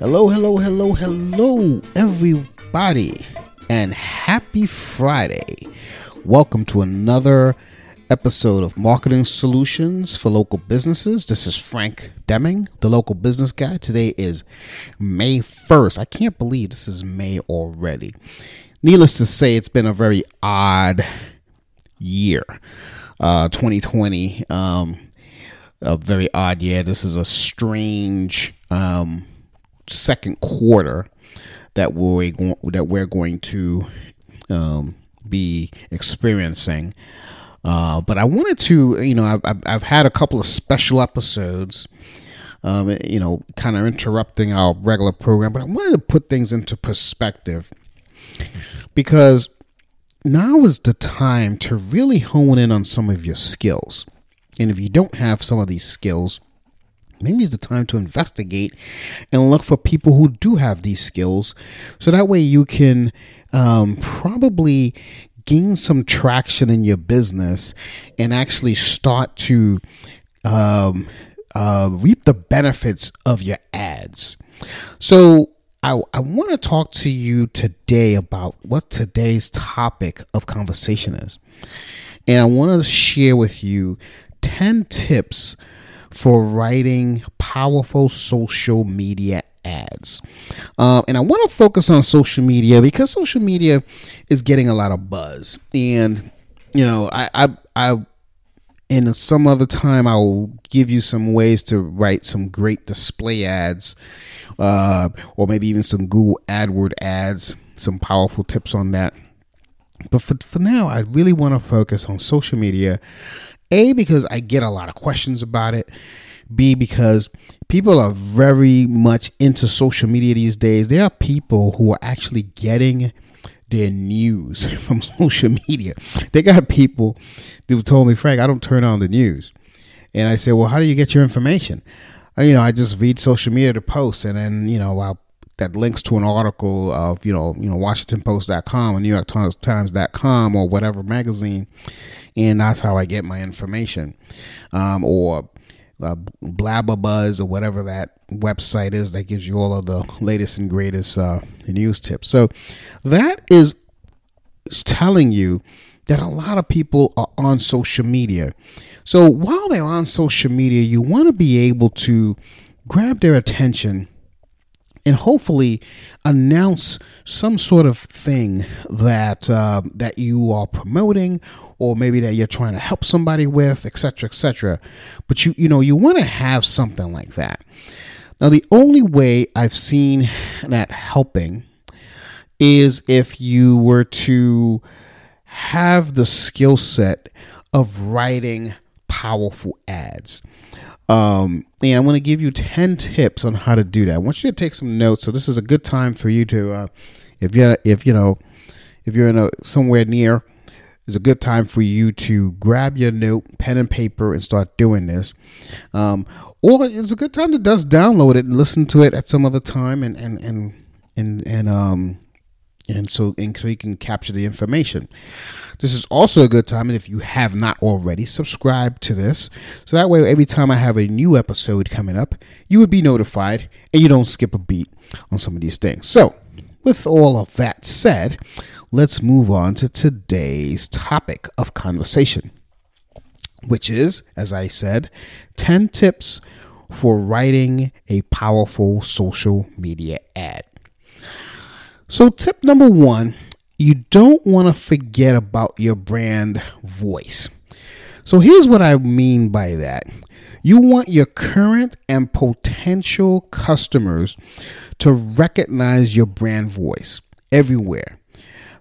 Hello, hello, hello, hello, everybody, and happy Friday. Welcome to another episode of Marketing Solutions for Local Businesses. This is Frank Demming, the local business guy. Today is May 1st. I can't believe this is May already. Needless to say, it's been a very odd year. Uh, 2020, um, a very odd year. This is a strange um, second quarter that we're that we're going to um, be experiencing. Uh, but I wanted to, you know, I've, I've had a couple of special episodes, um, you know, kind of interrupting our regular program, but I wanted to put things into perspective because now is the time to really hone in on some of your skills. And if you don't have some of these skills, maybe it's the time to investigate and look for people who do have these skills. So that way you can um, probably gain some traction in your business and actually start to um, uh, reap the benefits of your ads. So I, I want to talk to you today about what today's topic of conversation is. And i want to share with you 10 tips for writing powerful social media ads. Uh, and I want to focus on social media because social media is getting a lot of buzz. And, you know, I, I, I, in some other time, I will give you some ways to write some great display ads, uh, or maybe even some Google AdWord ads, some powerful tips on that. But for, for now, I really want to focus on social media a, because I get a lot of questions about it. B, because people are very much into social media these days. There are people who are actually getting their news from social media. They got people who told me, Frank, I don't turn on the news. And I said, well, how do you get your information? Uh, you know, I just read social media to post, and then you know, I'll, that links to an article of you know, you know, WashingtonPost.com or New York Times.com or whatever magazine, and that's how I get my information. Um, or uh, Blabberbuzz or whatever that website is that gives you all of the latest and greatest uh, news tips. So that is telling you that a lot of people are on social media. So while they're on social media, you want to be able to grab their attention and hopefully announce some sort of thing that uh, that you are promoting or maybe that you're trying to help somebody with etc etc but you you know you want to have something like that. Now the only way i've seen that helping is if you were to have the skill set of writing powerful ads um, and I'm going to give you 10 tips on how to do that. I want you to take some notes. So this is a good time for you to, uh, if you're, if you know, if you're in a somewhere near, it's a good time for you to grab your note, pen and paper, and start doing this. Um, or it's a good time to just download it and listen to it at some other time, and and and and and um and so and so you can capture the information. This is also a good time, and if you have not already, subscribe to this. So that way, every time I have a new episode coming up, you would be notified and you don't skip a beat on some of these things. So, with all of that said, let's move on to today's topic of conversation, which is, as I said, 10 tips for writing a powerful social media ad. So, tip number one you don't want to forget about your brand voice. So, here's what I mean by that you want your current and potential customers to recognize your brand voice everywhere.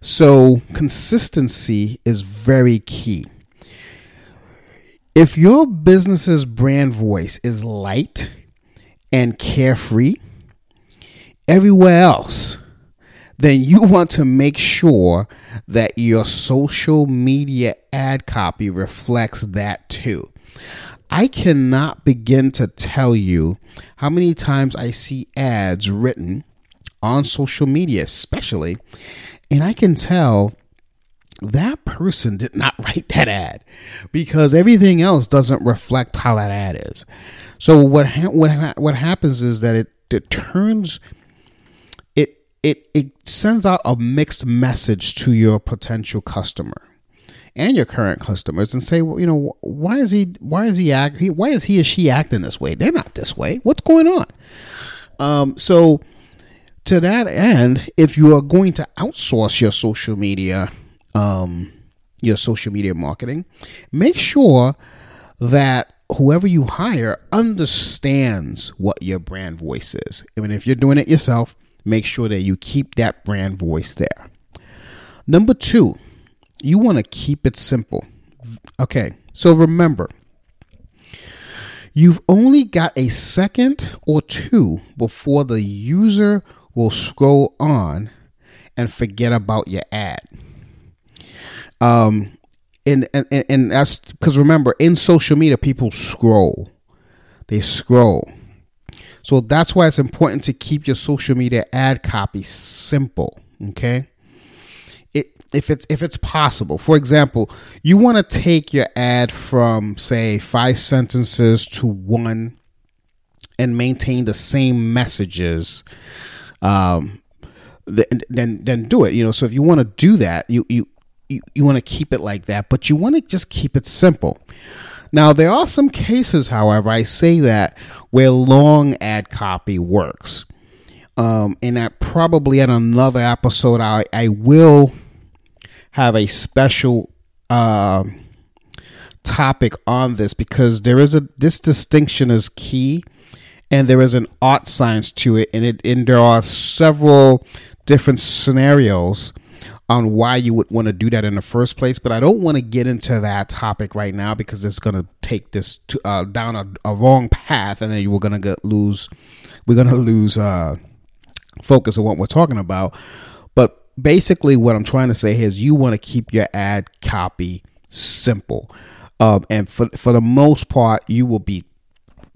So, consistency is very key. If your business's brand voice is light and carefree, everywhere else, then you want to make sure that your social media ad copy reflects that too. I cannot begin to tell you how many times I see ads written on social media, especially, and I can tell that person did not write that ad because everything else doesn't reflect how that ad is. So what ha- what ha- what happens is that it, it turns it it sends out a mixed message to your potential customer and your current customers and say, well, you know, why is he why is he act why is he or she acting this way? They're not this way. What's going on? Um, so to that end, if you are going to outsource your social media um, your social media marketing, make sure that whoever you hire understands what your brand voice is. I mean, if you're doing it yourself, make sure that you keep that brand voice there. Number two, you want to keep it simple. Okay, so remember, you've only got a second or two before the user will scroll on and forget about your ad. Um, and and, and that's because remember in social media people scroll, they scroll. So that's why it's important to keep your social media ad copy simple. Okay. It, if it's if it's possible, for example, you want to take your ad from say five sentences to one, and maintain the same messages. Um, then then do it. You know, so if you want to do that, you you you, you want to keep it like that, but you want to just keep it simple. Now, there are some cases, however, I say that where long ad copy works. Um, and that probably at another episode, I, I will have a special uh, topic on this because there is a this distinction is key and there is an art science to it and it and there are several different scenarios on why you would want to do that in the first place. But I don't want to get into that topic right now because it's going to take this to, uh, down a, a, wrong path, and then you are going to lose. We're going to lose uh, focus on what we're talking about. But basically, what I'm trying to say is, you want to keep your ad copy simple, um, and for for the most part, you will be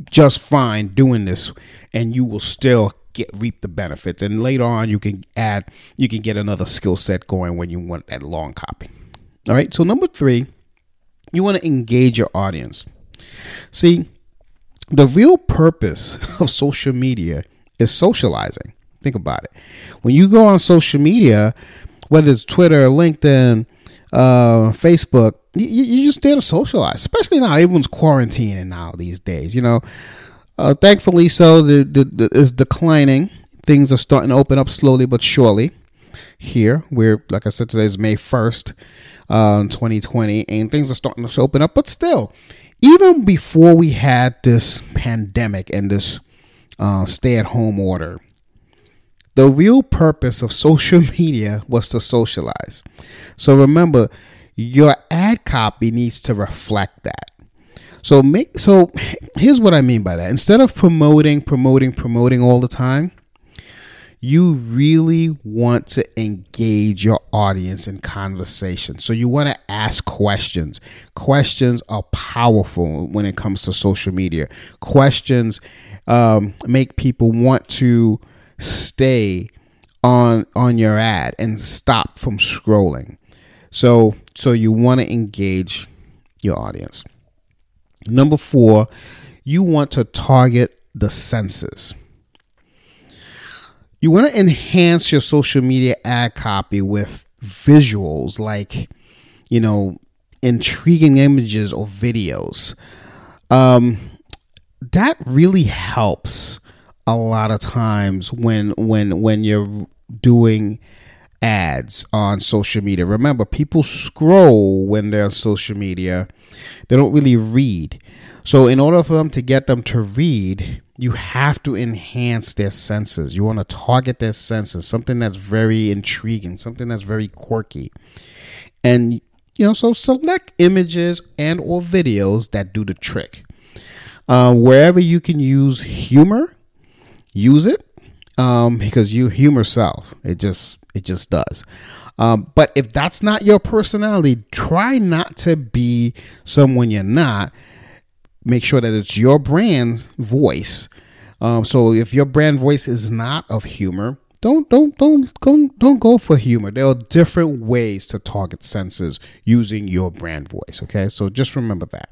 just fine doing this, and you will still get reap the benefits. And later on, you can add, you can get another skill set going when you want that long copy. All right. So number three, you want to engage your audience. See, the real purpose of social media is socializing. Think about it. When you go on social media, whether it's Twitter, LinkedIn, uh, Facebook, you, you just there to socialize. Especially now, everyone's quarantining now these days. You know, uh, thankfully, so the, the, the is declining. Things are starting to open up slowly but surely. Here, we're like I said, today is May first, uh, 2020, and things are starting to open up. But still, even before we had this pandemic and this uh, stay-at-home order, the real purpose of social media was to socialize. So remember, your ad copy needs to reflect that. So make so here's what I mean by that. Instead of promoting, promoting, promoting all the time, you really want to engage your audience in conversation. So you want to ask questions. Questions are powerful when it comes to social media. Questions um, make people want to stay on on your ad and stop from scrolling. So so you want to engage your audience. Number four, you want to target the senses. You want to enhance your social media ad copy with visuals like, you know, intriguing images or videos. Um, that really helps a lot of times when when when you're doing ads on social media. Remember, people scroll when they're on social media they don't really read. So, in order for them to get them to read, you have to enhance their senses. You want to target their senses, something that's very intriguing, something that's very quirky. And you know, so select images and or videos that do the trick. Uh, wherever you can use humor, use it. um, because you humor sells. It just it just does. Um, but if that's not your personality, try not to be someone you're not. Make sure that it's your brand's voice. Um, so if your brand voice is not of humor, don't don't don't don't don't go for humor. There are different ways to target senses using your brand voice. Okay, so just remember that.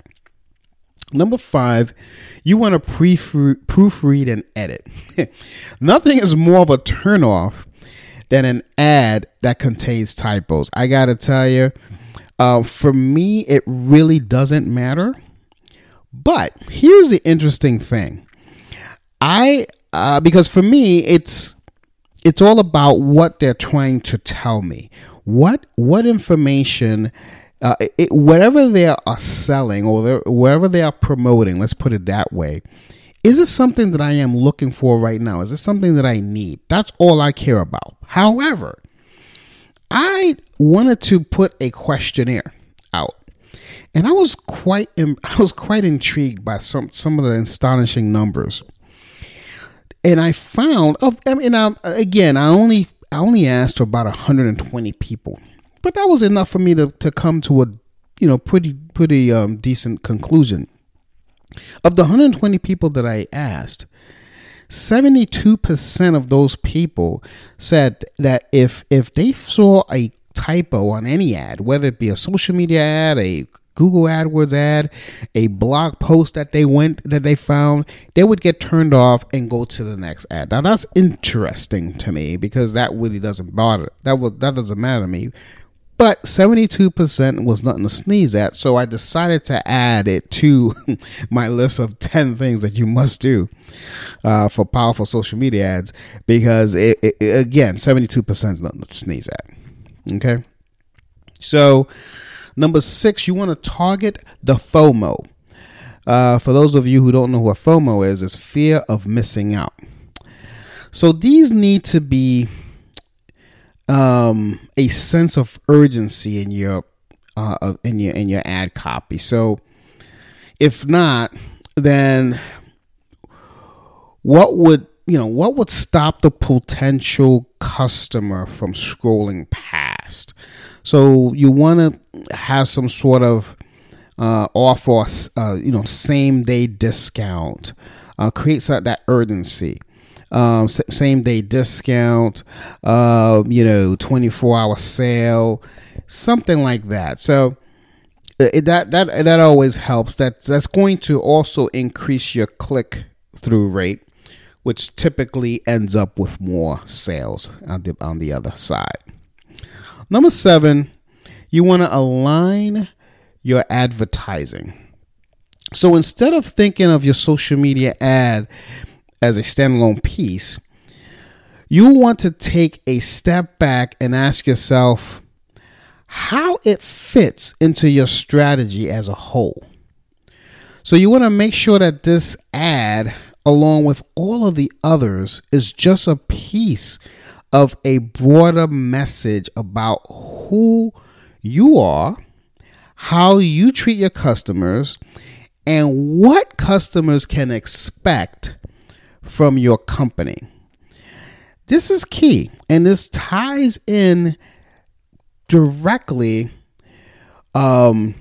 Number five, you want to proofread and edit. Nothing is more of a turnoff than an ad that contains typos. I got to tell you, uh, for me, it really doesn't matter. But here's the interesting thing. I uh, because for me, it's it's all about what they're trying to tell me. What what information uh, it, whatever they are selling or whatever they are promoting, let's put it that way, is it something that I am looking for right now? Is it something that I need? That's all I care about. However, I wanted to put a questionnaire out. And I was quite I was quite intrigued by some some of the astonishing numbers. And I found I mean again, I only I only asked about 120 people. But that was enough for me to, to come to a you know pretty pretty um, decent conclusion. Of the 120 people that I asked, 72% of those people said that if if they saw a typo on any ad, whether it be a social media ad, a Google AdWords ad, a blog post that they went that they found, they would get turned off and go to the next ad. Now that's interesting to me because that really doesn't bother. That was that doesn't matter to me but 72% was nothing to sneeze at, so I decided to add it to my list of 10 things that you must do uh, for powerful social media ads because, it, it, again, 72% is nothing to sneeze at. Okay? So, number six, you want to target the FOMO. Uh, for those of you who don't know what FOMO is, it's fear of missing out. So, these need to be um, a sense of urgency in your uh, in your in your ad copy. So if not, then what would you know what would stop the potential customer from scrolling past? So you want to have some sort of uh, offer, uh, you know, same day discount, uh, creates that, that urgency um, same day discount, uh, you know, 24 hour sale, something like that. So uh, it, that that that always helps. That's that's going to also increase your click through rate, which typically ends up with more sales on the on the other side. Number seven, you want to align your advertising. So instead of thinking of your social media ad as a standalone piece, you want to take a step back and ask yourself how it fits into your strategy as a whole. So you want to make sure that this ad, along with all of the others, is just a piece of a broader message about who you are, how you treat your customers, and what customers can expect from your company. This is key, and this ties in directly um,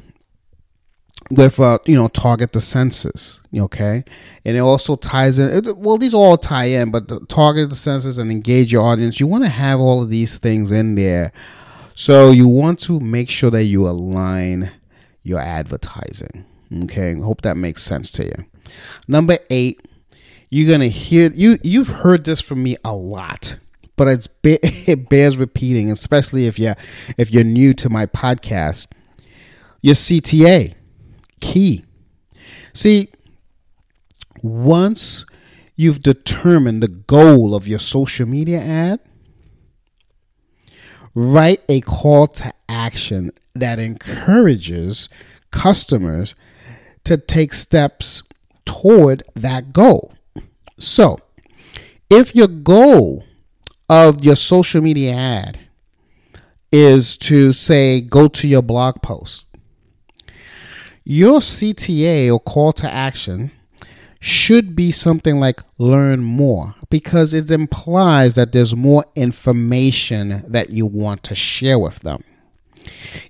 with uh, you know target the senses okay? And it also ties in well these all tie in but target the senses and engage your audience. You want to have all of these things in there. So you want to make sure that you align your advertising okay? Hope that makes sense to you. Number eight you're gonna hear you. You've heard this from me a lot, but it's it bears repeating, especially if you if you're new to my podcast. Your CTA key. See, once you've determined the goal of your social media ad, write a call to action that encourages customers to take steps toward that goal. So, if your goal of your social media ad is to say go to your blog post, your CTA or call to action should be something like learn more because it implies that there's more information that you want to share with them.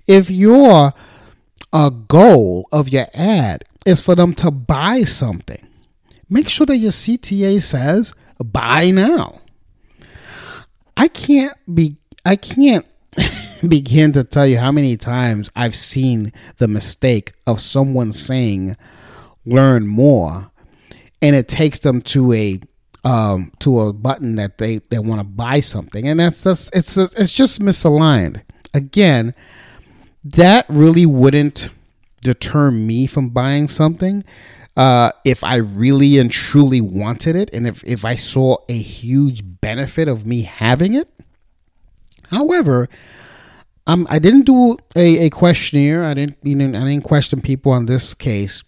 If your uh, goal of your ad is for them to buy something, make sure that your CTA says buy now. I can't be I can't begin to tell you how many times I've seen the mistake of someone saying learn more and it takes them to a um, to a button that they, they want to buy something and that's just it's it's just misaligned again that really wouldn't deter me from buying something uh, if I really and truly wanted it and if, if I saw a huge benefit of me having it. However, um, I didn't do a, a questionnaire. I didn't you know I didn't question people on this case,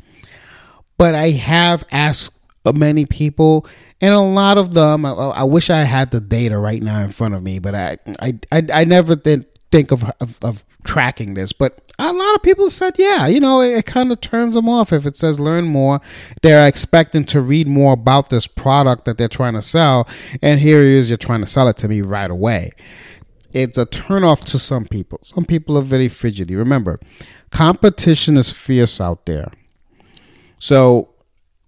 but I have asked many people, and a lot of them. I, I, wish I had the data right now in front of me, but I I I, I never did think of, of, of tracking this. But a lot of people said, yeah, you know, it, it kind of turns them off if it says learn more. They're expecting to read more about this product that they're trying to sell, and here it is, you're trying to sell it to me right away it's a turnoff to some people. Some people are very fidgety. Remember, competition is fierce out there. So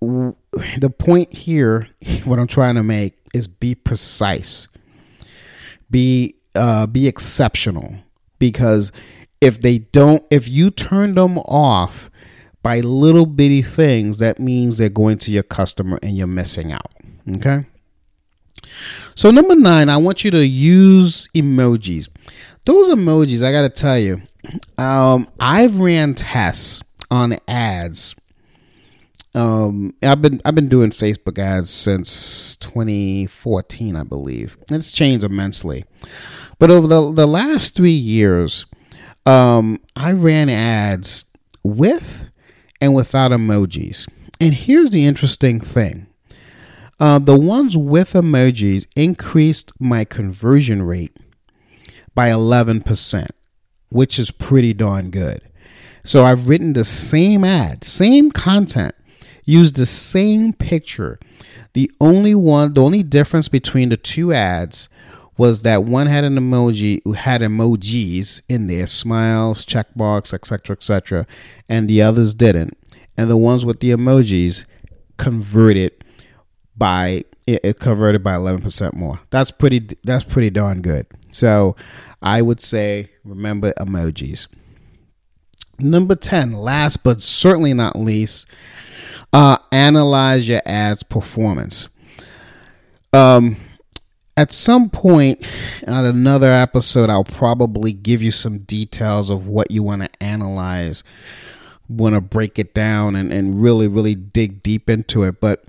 w- the point here, what I'm trying to make is be precise, be uh, be exceptional, because if they don't, if you turn them off by little bitty things, that means they're going to your customer and you're missing out. Okay. So, number nine, I want you to use emojis. Those emojis, I got to tell you, um, I've ran tests on ads. Um, I've been I've been doing Facebook ads since 2014, I believe. It's changed immensely. But over the, the last three years, um, I ran ads with and without emojis. And here's the interesting thing uh, the ones with emojis increased my conversion rate by 11%, which is pretty darn good. So I've written the same ad, same content, used the same picture. The only one, the only difference between the two ads was that one had an emoji who had emojis in there, smiles, checkbox, etc., etc., and the others didn't. And the ones with the emojis converted by it converted by 11% more. That's pretty that's pretty darn good. So, I would say remember emojis. Number 10, last but certainly not least, uh, analyze your ads performance. Um, at some point on another episode, I'll probably give you some details of what you want to analyze, want to break it down and, and really, really dig deep into it. But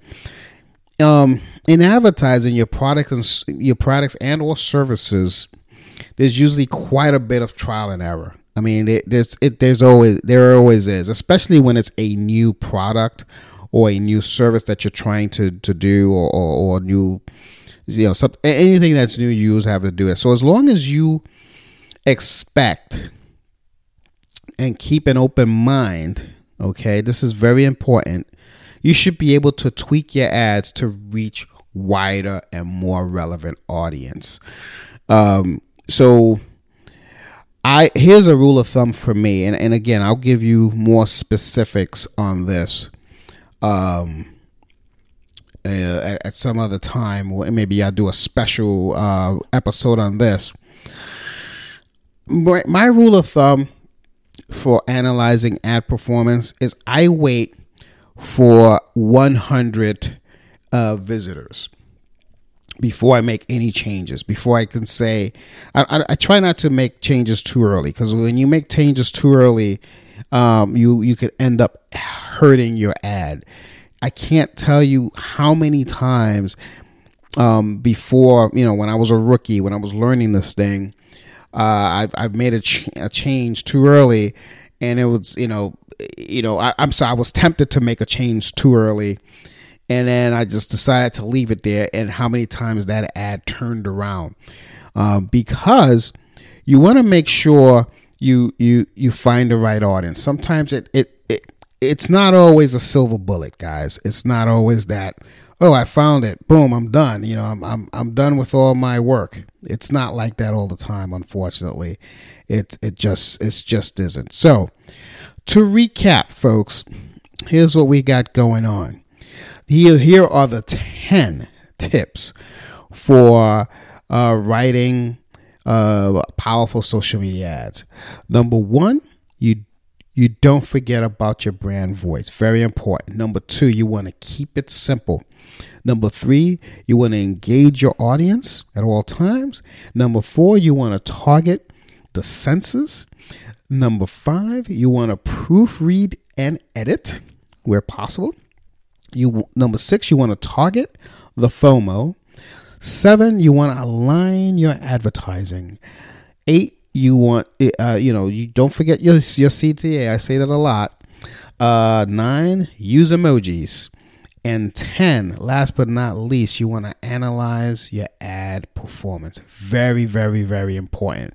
um, in advertising your products and your products and or services, there's usually quite a bit of trial and error. I mean, it, there's it, there's always there always is, especially when it's a new product or a new service that you're trying to to do or or, or new you know something anything that's new you have to do it. So as long as you expect and keep an open mind, okay, this is very important you should be able to tweak your ads to reach wider and more relevant audience. Um, so I here's a rule of thumb for me, and, and again, I'll give you more specifics on this. Um, uh, at, some other time, or maybe I'll do a special uh, episode on this. My, my rule of thumb for analyzing ad performance is I wait for 100 uh, visitors before I make any changes. Before I can say, I, I, I try not to make changes too early because when you make changes too early, um, you you could end up hurting your ad. I can't tell you how many times um, before you know when I was a rookie when I was learning this thing, uh, I've I've made a, ch- a change too early, and it was you know you know, I, am sorry, I was tempted to make a change too early. And then I just decided to leave it there. And how many times that ad turned around? Um, because you want to make sure you you you find the right audience. Sometimes it, it it it's not always a silver bullet, guys. It's not always that. Oh, I found it. Boom, I'm done. You know, I'm I'm I'm done with all my work. It's not like that all the time, unfortunately. It it just it just isn't. So, to recap, folks, here's what we got going on. Here here are the 10 tips for uh, writing uh, powerful social media ads. Number 1, you you don't forget about your brand voice. Very important. Number two, you want to keep it simple. Number three, you want to engage your audience at all times. Number four, you want to target the senses. Number five, you want to proofread and edit where possible. You number six, you want to target the FOMO. Seven, you want to align your advertising. Eight, you want uh, you know you don't forget your your CTA. I say that a lot. Uh, nine, use emojis. And 10, last but not least, you want to analyze your ad performance. Very, very, very important.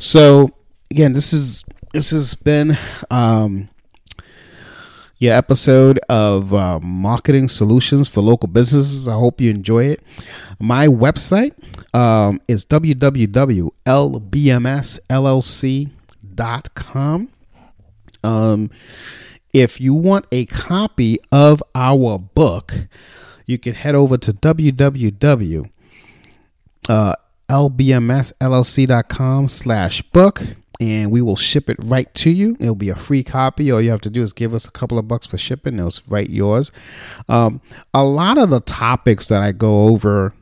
So, again, this is this has been um, your episode of uh, marketing solutions for local businesses. I hope you enjoy it. My website um, is www.lbmsllc.com. Um, if you want a copy of our book, you can head over to www. Uh, slash book and we will ship it right to you. It'll be a free copy. All you have to do is give us a couple of bucks for shipping. It'll write yours. Um, a lot of the topics that I go over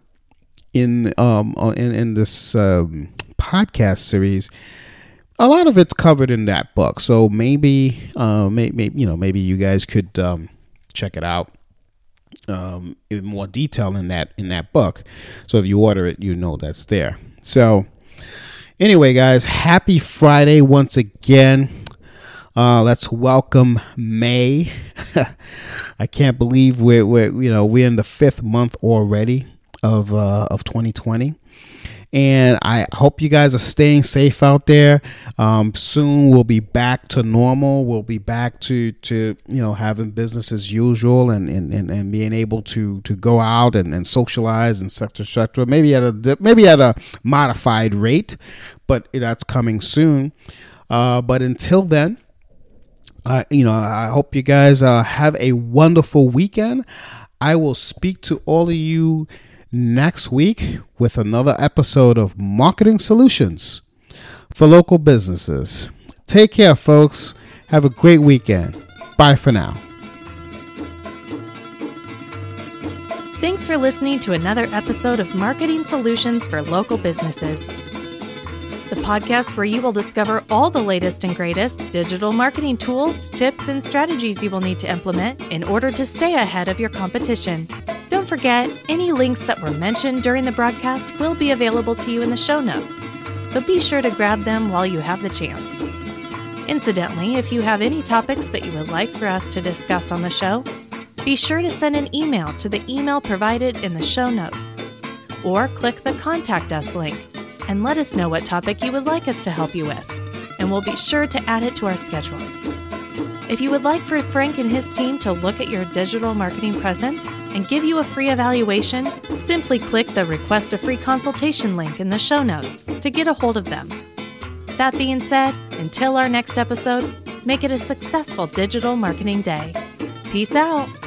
in um, uh, in, in this um, podcast series, a lot of it's covered in that book. So maybe, uh, maybe you know, maybe you guys could um, check it out um, in more detail in that in that book. So if you order it, you know that's there. So Anyway, guys, happy Friday once again. Uh, let's welcome May. I can't believe we're, we're you know we're in the fifth month already of uh, of 2020 and I hope you guys are staying safe out there. Um, soon we'll be back to normal. We'll be back to, to you know having business as usual and, and, and, and being able to to go out and, and socialize and etc. etc. Maybe at a maybe at a modified rate, but that's coming soon. Uh, but until then. Uh, you know, I hope you guys uh, have a wonderful weekend. I will speak to all of you next week with another episode of Marketing Solutions for Local Businesses. Take care, folks. Have a great weekend. Bye for now. Thanks for listening to another episode of Marketing Solutions for Local Businesses the podcast where you will discover all the latest and greatest digital marketing tools, tips, and strategies you will need to implement in order to stay ahead of your competition. Don't forget, any links that were mentioned during the broadcast will be available to you in the show notes, so be sure to grab them while you have the chance. Incidentally, if you have any topics that you would like for us to discuss on the show, be sure to send an email to the email provided in the show notes, or click the Contact Us link and let us know what topic you would like us to help you with, and we'll be sure to add it to our schedule. If you would like for Frank and his team to look at your digital marketing presence and give you a free evaluation, simply click the Request a Free Consultation link in the show notes to get a hold of them. That being said, until our next episode, make it a successful digital marketing day. Peace out.